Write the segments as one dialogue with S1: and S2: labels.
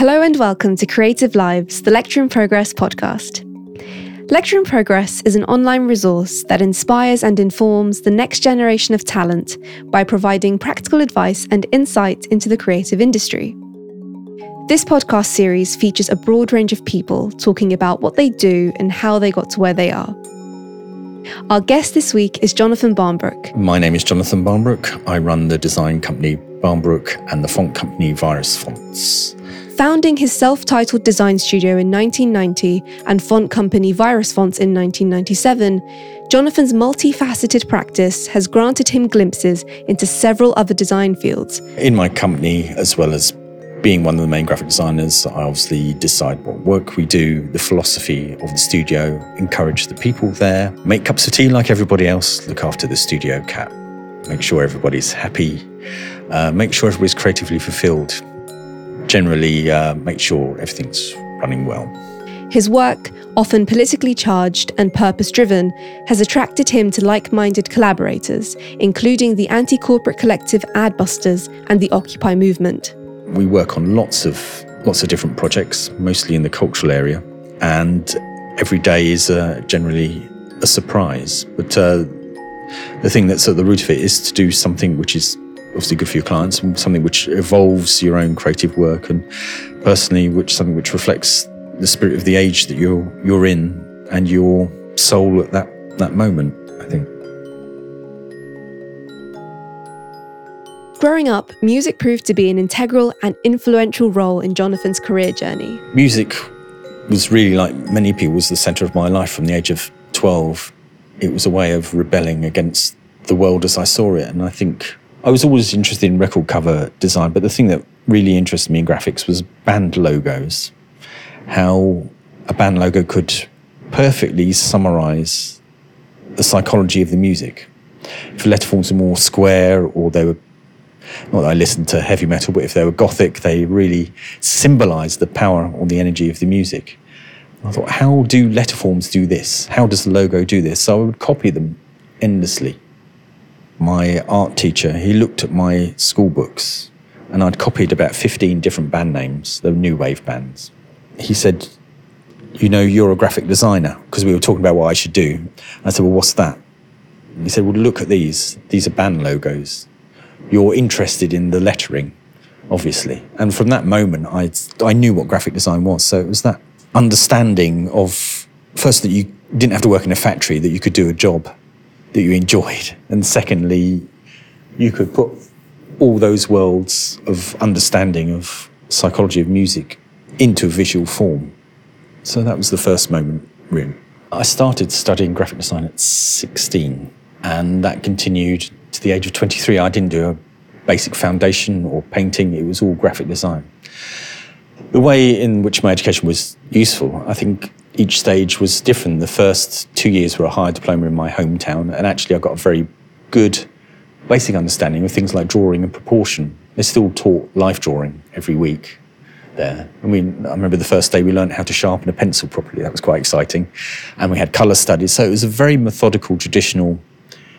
S1: Hello and welcome to Creative Lives, the Lecture in Progress podcast. Lecture in Progress is an online resource that inspires and informs the next generation of talent by providing practical advice and insight into the creative industry. This podcast series features a broad range of people talking about what they do and how they got to where they are. Our guest this week is Jonathan Barnbrook.
S2: My name is Jonathan Barnbrook. I run the design company Barnbrook and the font company Virus Fonts.
S1: Founding his self titled design studio in 1990 and font company Virus Fonts in 1997, Jonathan's multifaceted practice has granted him glimpses into several other design fields.
S2: In my company, as well as being one of the main graphic designers, I obviously decide what work we do, the philosophy of the studio, encourage the people there, make cups of tea like everybody else, look after the studio cat, make sure everybody's happy, uh, make sure everybody's creatively fulfilled, generally uh, make sure everything's running well.
S1: His work, often politically charged and purpose driven, has attracted him to like minded collaborators, including the anti corporate collective Adbusters and the Occupy movement.
S2: We work on lots of lots of different projects, mostly in the cultural area, and every day is uh, generally a surprise. But uh, the thing that's at the root of it is to do something which is obviously good for your clients, something which evolves your own creative work, and personally, which something which reflects the spirit of the age that you're you're in and your soul at that that moment. I think.
S1: Growing up, music proved to be an integral and influential role in Jonathan's career journey.
S2: Music was really like many people was the center of my life from the age of 12. It was a way of rebelling against the world as I saw it and I think I was always interested in record cover design, but the thing that really interested me in graphics was band logos. How a band logo could perfectly summarize the psychology of the music. If letterforms were more square or they were not that I listened to heavy metal, but if they were gothic, they really symbolized the power or the energy of the music. I thought, how do letterforms do this? How does the logo do this? So I would copy them endlessly. My art teacher, he looked at my school books and I'd copied about 15 different band names, the new wave bands. He said, You know, you're a graphic designer, because we were talking about what I should do. I said, Well, what's that? And he said, Well, look at these. These are band logos you're interested in the lettering, obviously. And from that moment, I, I knew what graphic design was. So it was that understanding of first that you didn't have to work in a factory, that you could do a job that you enjoyed. And secondly, you could put all those worlds of understanding of psychology of music into visual form. So that was the first moment, really. I started studying graphic design at 16, and that continued to the age of 23, I didn't do a basic foundation or painting, it was all graphic design. The way in which my education was useful, I think each stage was different. The first two years were a higher diploma in my hometown, and actually I got a very good basic understanding of things like drawing and proportion. They still taught life drawing every week there. I mean, I remember the first day we learned how to sharpen a pencil properly. That was quite exciting. And we had colour studies. So it was a very methodical, traditional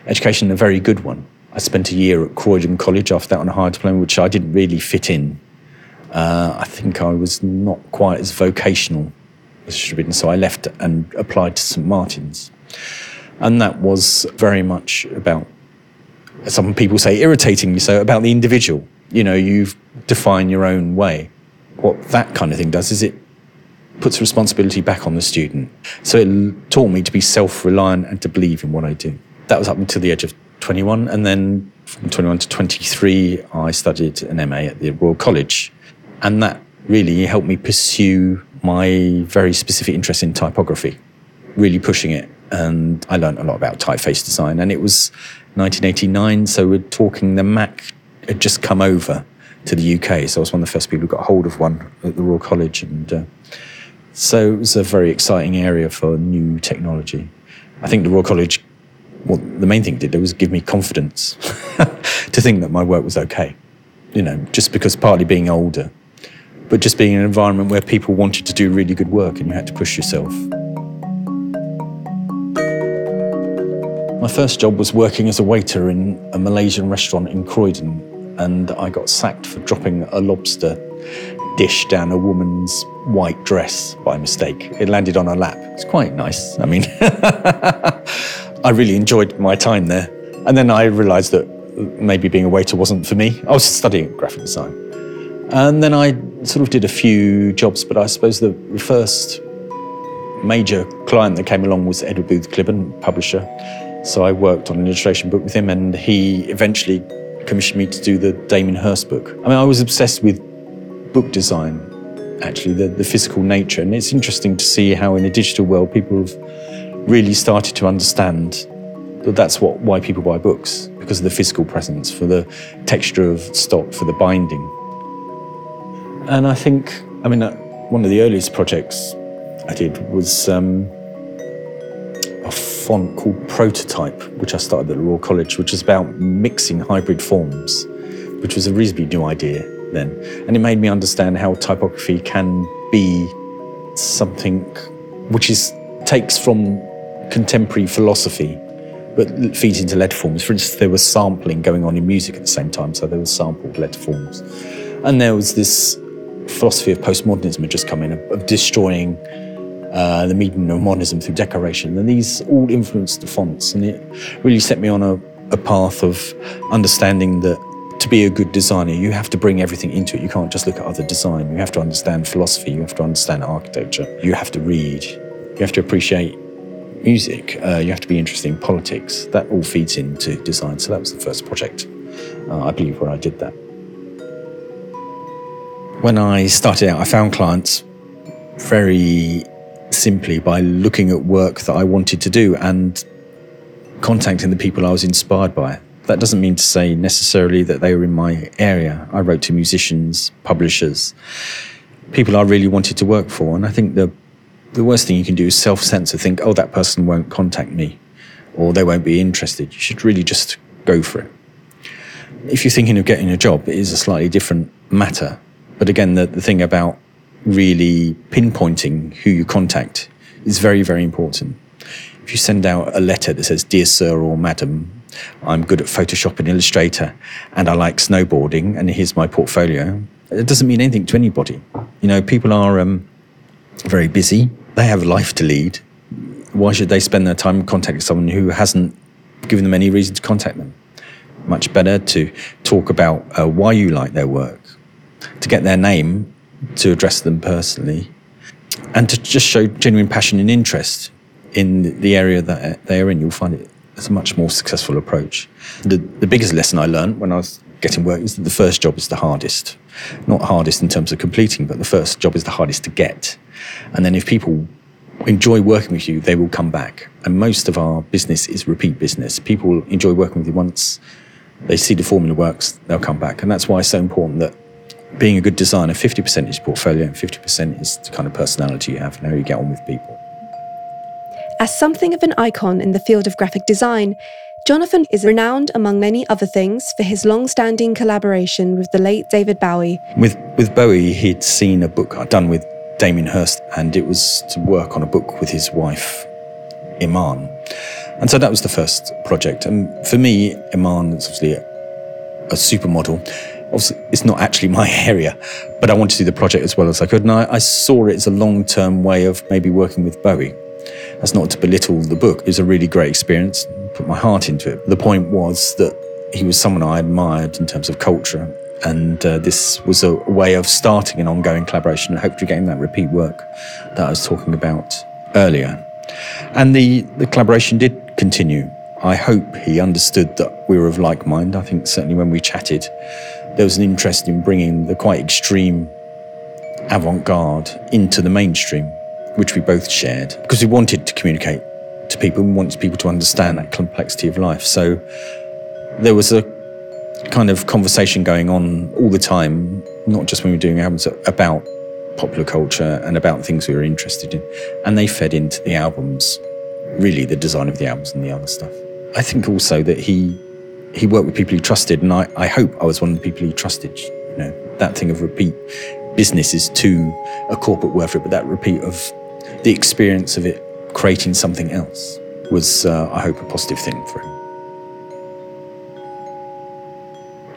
S2: education, a very good one. I spent a year at Croydon College after that on a higher diploma, which I didn't really fit in. Uh, I think I was not quite as vocational so I left and applied to St Martin's. And that was very much about, some people say irritatingly so, about the individual. You know, you define your own way. What that kind of thing does is it puts responsibility back on the student. So it taught me to be self reliant and to believe in what I do that was up until the age of 21. And then from 21 to 23, I studied an MA at the Royal College. And that really helped me pursue my very specific interest in typography, really pushing it. And I learned a lot about typeface design. And it was 1989, so we're talking the Mac had just come over to the UK. So I was one of the first people who got hold of one at the Royal College. And uh, so it was a very exciting area for new technology. I think the Royal College well, the main thing it did was give me confidence to think that my work was okay. You know, just because partly being older, but just being in an environment where people wanted to do really good work and you had to push yourself. My first job was working as a waiter in a Malaysian restaurant in Croydon, and I got sacked for dropping a lobster dish down a woman's white dress by mistake. It landed on her lap. It's quite nice. I mean, I really enjoyed my time there. And then I realised that maybe being a waiter wasn't for me. I was studying graphic design. And then I sort of did a few jobs, but I suppose the first major client that came along was Edward Booth Clibborn, publisher. So I worked on an illustration book with him, and he eventually commissioned me to do the Damien Hirst book. I mean, I was obsessed with book design, actually, the, the physical nature. And it's interesting to see how, in a digital world, people have really started to understand that that's what, why people buy books, because of the physical presence, for the texture of stock, for the binding. And I think, I mean, uh, one of the earliest projects I did was um, a font called Prototype, which I started at Royal College, which is about mixing hybrid forms, which was a reasonably new idea then. And it made me understand how typography can be something which is takes from contemporary philosophy but feeds into letter forms. For instance, there was sampling going on in music at the same time, so there was sampled letter forms. And there was this philosophy of postmodernism had just come in, of, destroying uh, the medium of modernism through decoration. And these all influenced the fonts. And it really set me on a, a path of understanding that to be a good designer, you have to bring everything into it. You can't just look at other design. You have to understand philosophy. You have to understand architecture. You have to read. You have to appreciate music. Uh, you have to be interested in politics. That all feeds into design. So that was the first project, uh, I believe, where I did that. When I started out, I found clients very simply by looking at work that I wanted to do and contacting the people I was inspired by. That doesn't mean to say necessarily that they were in my area. I wrote to musicians, publishers, people I really wanted to work for. And I think the, the worst thing you can do is self censor, think, oh, that person won't contact me or they won't be interested. You should really just go for it. If you're thinking of getting a job, it is a slightly different matter. But again, the, the thing about really pinpointing who you contact is very, very important. If you send out a letter that says, Dear Sir or Madam, I'm good at Photoshop and Illustrator and I like snowboarding and here's my portfolio, it doesn't mean anything to anybody. You know, people are um, very busy, they have a life to lead. Why should they spend their time contacting someone who hasn't given them any reason to contact them? Much better to talk about uh, why you like their work, to get their name to address them personally and to just show genuine passion and interest in the area that they are in. You'll find it as a much more successful approach. The, the biggest lesson I learned when I was getting work is that the first job is the hardest. Not hardest in terms of completing, but the first job is the hardest to get. And then if people enjoy working with you, they will come back. And most of our business is repeat business. People enjoy working with you once they see the formula works, they'll come back. And that's why it's so important that being a good designer, 50% is portfolio and 50% is the kind of personality you have and how you get on with people.
S1: As something of an icon in the field of graphic design, Jonathan is renowned, among many other things, for his long standing collaboration with the late David Bowie.
S2: With, with Bowie, he'd seen a book I'd done with Damien Hirst, and it was to work on a book with his wife, Iman. And so that was the first project. And for me, Iman is obviously a, a supermodel it's not actually my area, but I wanted to do the project as well as I could. And I, I saw it as a long term way of maybe working with Bowie. That's not to belittle the book. It was a really great experience, put my heart into it. The point was that he was someone I admired in terms of culture. And uh, this was a way of starting an ongoing collaboration and hopefully getting that repeat work that I was talking about earlier. And the, the collaboration did continue. I hope he understood that we were of like mind. I think certainly when we chatted, there was an interest in bringing the quite extreme avant garde into the mainstream, which we both shared because we wanted to communicate to people. and wanted people to understand that complexity of life. So there was a kind of conversation going on all the time, not just when we were doing albums, about popular culture and about things we were interested in. And they fed into the albums, really the design of the albums and the other stuff. I think also that he he worked with people he trusted, and I, I hope I was one of the people he trusted. You know, that thing of repeat business is too a corporate word for it, but that repeat of the experience of it creating something else was, uh, I hope, a positive thing for him.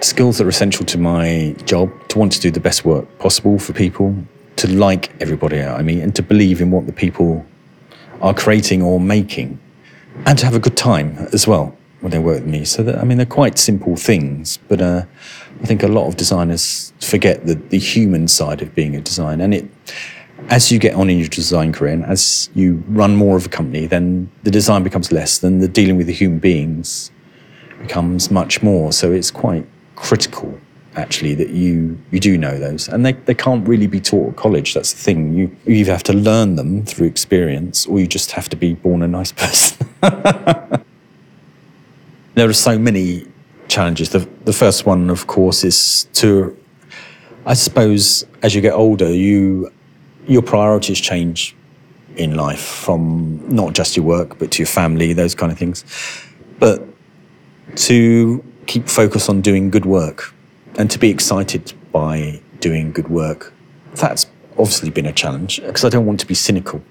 S2: skills that are essential to my job to want to do the best work possible for people, to like everybody I meet, and to believe in what the people are creating or making, and to have a good time as well when they work with me. So that I mean, they're quite simple things, but uh, I think a lot of designers forget the, the human side of being a designer, and it. As you get on in your design career and as you run more of a company, then the design becomes less, then the dealing with the human beings becomes much more. So it's quite critical actually that you you do know those and they, they can't really be taught at college that's the thing you, you either have to learn them through experience or you just have to be born a nice person there are so many challenges the, the first one of course is to i suppose as you get older you your priorities change in life from not just your work but to your family those kind of things but to keep focus on doing good work and to be excited by doing good work. That's obviously been a challenge because I don't want to be cynical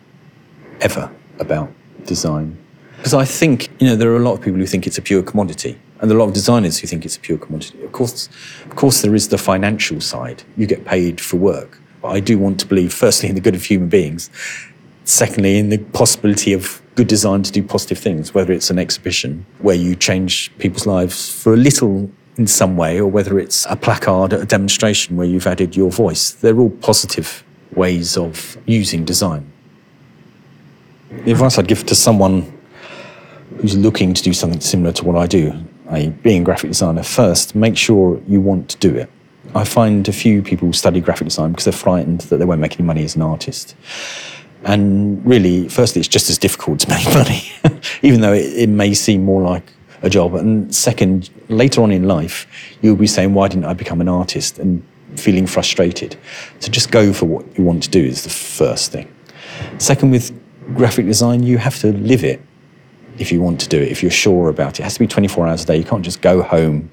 S2: ever about design. Because I think, you know, there are a lot of people who think it's a pure commodity and a lot of designers who think it's a pure commodity. Of course, of course there is the financial side. You get paid for work. But I do want to believe, firstly, in the good of human beings, secondly, in the possibility of good design to do positive things, whether it's an exhibition where you change people's lives for a little in some way, or whether it's a placard at a demonstration where you've added your voice. They're all positive ways of using design. The advice I'd give to someone who's looking to do something similar to what I do, I, being a graphic designer, first, make sure you want to do it. I find a few people study graphic design because they're frightened that they won't make any money as an artist. And really, firstly, it's just as difficult to make money, even though it, it may seem more like a job. And second, later on in life, you'll be saying, why didn't I become an artist? And feeling frustrated. So just go for what you want to do is the first thing. Second, with graphic design, you have to live it if you want to do it, if you're sure about it. It has to be 24 hours a day. You can't just go home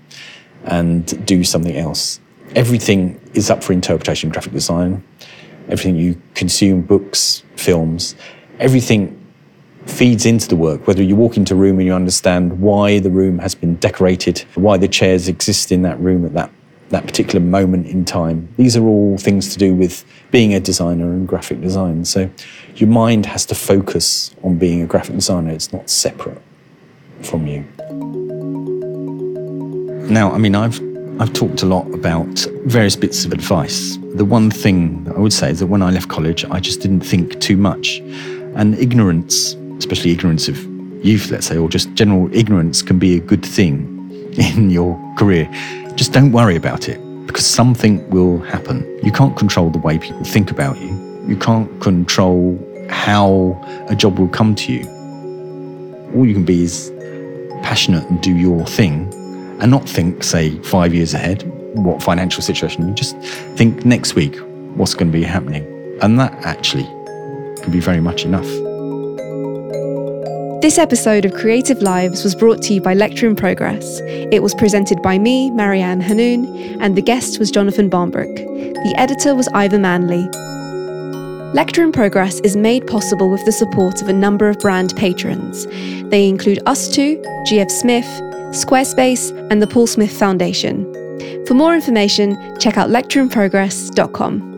S2: and do something else. Everything is up for interpretation in graphic design. Everything you consume, books, films, everything feeds into the work, whether you walk into a room and you understand why the room has been decorated, why the chairs exist in that room at that, that particular moment in time. These are all things to do with being a designer and graphic design. So your mind has to focus on being a graphic designer, it's not separate from you. Now, I mean, I've I've talked a lot about various bits of advice. The one thing I would say is that when I left college, I just didn't think too much. And ignorance especially ignorance of youth, let's say, or just general ignorance can be a good thing in your career. Just don't worry about it because something will happen. You can't control the way people think about you. You can't control how a job will come to you. All you can be is passionate and do your thing and not think, say, five years ahead, what financial situation. Just think next week, what's going to be happening. And that actually can be very much enough.
S1: This episode of Creative Lives was brought to you by Lecture in Progress. It was presented by me, Marianne Hanoun, and the guest was Jonathan Barnbrook. The editor was Ivor Manley. Lecture in Progress is made possible with the support of a number of brand patrons. They include Us2, GF Smith, Squarespace, and the Paul Smith Foundation. For more information, check out lectureinprogress.com.